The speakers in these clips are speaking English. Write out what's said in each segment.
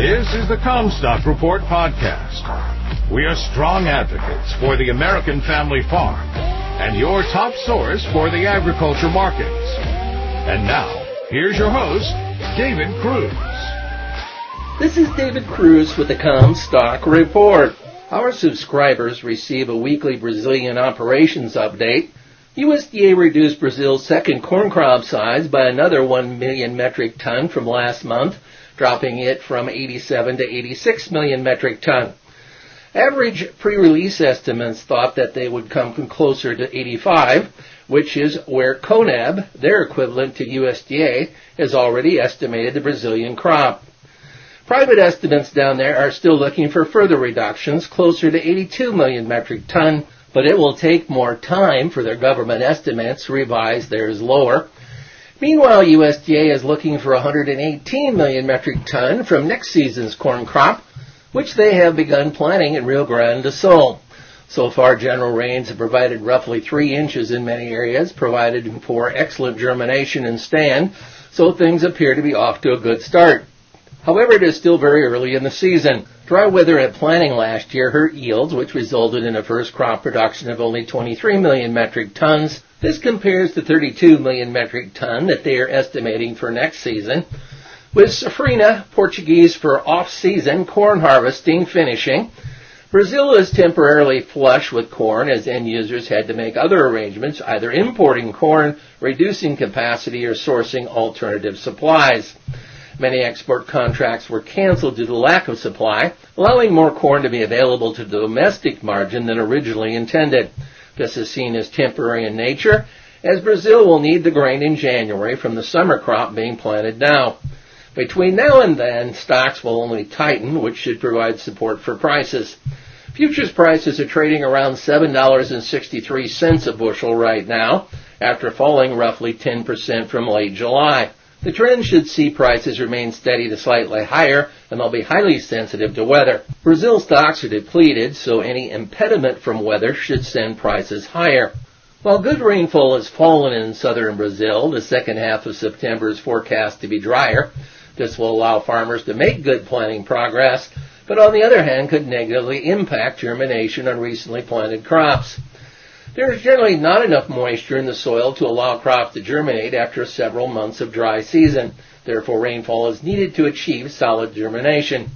This is the Commstock Report podcast. We are strong advocates for the American family farm and your top source for the agriculture markets. And now, here's your host, David Cruz. This is David Cruz with the Commstock Report. Our subscribers receive a weekly Brazilian operations update. USDA reduced Brazil's second corn crop size by another 1 million metric ton from last month, dropping it from 87 to 86 million metric ton. Average pre-release estimates thought that they would come closer to 85, which is where CONAB, their equivalent to USDA, has already estimated the Brazilian crop. Private estimates down there are still looking for further reductions, closer to 82 million metric ton, but it will take more time for their government estimates to revise theirs lower. Meanwhile, USDA is looking for 118 million metric ton from next season's corn crop, which they have begun planting in Rio Grande do Sul. So far, general rains have provided roughly three inches in many areas, provided for excellent germination and stand, so things appear to be off to a good start. However, it is still very early in the season. Dry weather at planting last year hurt yields, which resulted in a first crop production of only 23 million metric tons. This compares to 32 million metric ton that they are estimating for next season. With Safrinha, Portuguese for off-season corn harvesting finishing, Brazil is temporarily flush with corn as end users had to make other arrangements, either importing corn, reducing capacity, or sourcing alternative supplies. Many export contracts were canceled due to lack of supply, allowing more corn to be available to the domestic margin than originally intended. This is seen as temporary in nature, as Brazil will need the grain in January from the summer crop being planted now. Between now and then, stocks will only tighten, which should provide support for prices. Futures prices are trading around $7.63 a bushel right now, after falling roughly 10% from late July. The trend should see prices remain steady to slightly higher, and they'll be highly sensitive to weather. Brazil stocks are depleted, so any impediment from weather should send prices higher. While good rainfall has fallen in southern Brazil, the second half of September is forecast to be drier. This will allow farmers to make good planting progress, but on the other hand could negatively impact germination on recently planted crops. There is generally not enough moisture in the soil to allow crops to germinate after several months of dry season. Therefore, rainfall is needed to achieve solid germination.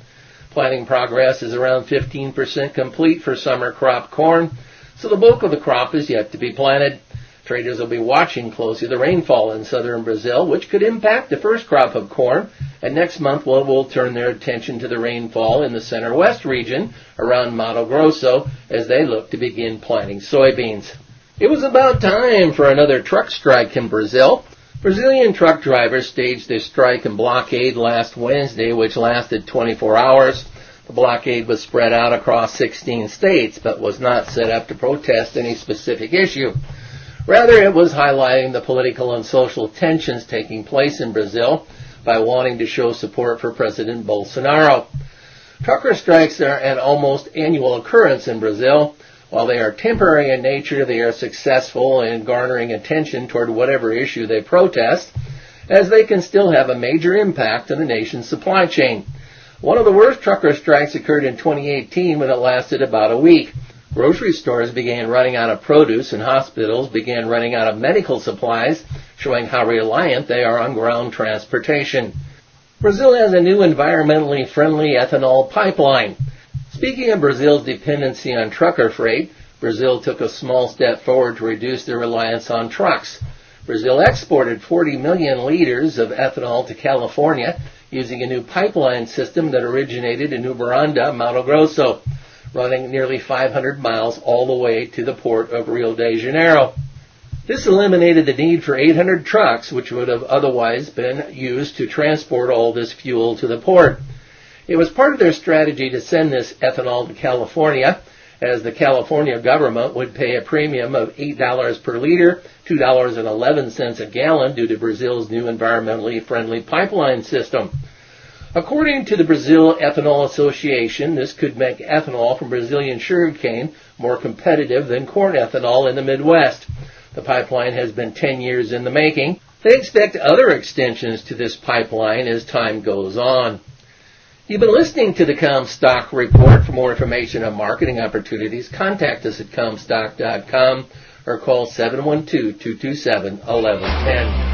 Planting progress is around 15% complete for summer crop corn, so the bulk of the crop is yet to be planted. Traders will be watching closely the rainfall in southern Brazil, which could impact the first crop of corn, and next month will will turn their attention to the rainfall in the center west region around Mato Grosso as they look to begin planting soybeans. It was about time for another truck strike in Brazil. Brazilian truck drivers staged their strike and blockade last Wednesday, which lasted 24 hours. The blockade was spread out across 16 states, but was not set up to protest any specific issue. Rather, it was highlighting the political and social tensions taking place in Brazil by wanting to show support for President Bolsonaro. Trucker strikes are an almost annual occurrence in Brazil. While they are temporary in nature, they are successful in garnering attention toward whatever issue they protest, as they can still have a major impact on the nation's supply chain. One of the worst trucker strikes occurred in 2018 when it lasted about a week. Grocery stores began running out of produce and hospitals began running out of medical supplies, showing how reliant they are on ground transportation. Brazil has a new environmentally friendly ethanol pipeline. Speaking of Brazil's dependency on trucker freight, Brazil took a small step forward to reduce their reliance on trucks. Brazil exported 40 million liters of ethanol to California using a new pipeline system that originated in Uberlândia, Mato Grosso running nearly 500 miles all the way to the port of Rio de Janeiro. This eliminated the need for 800 trucks, which would have otherwise been used to transport all this fuel to the port. It was part of their strategy to send this ethanol to California, as the California government would pay a premium of $8 per liter, $2.11 a gallon due to Brazil's new environmentally friendly pipeline system. According to the Brazil Ethanol Association, this could make ethanol from Brazilian sugarcane more competitive than corn ethanol in the Midwest. The pipeline has been 10 years in the making. They expect other extensions to this pipeline as time goes on. You've been listening to the Commstock Report. For more information on marketing opportunities, contact us at commstock.com or call 712-227-1110.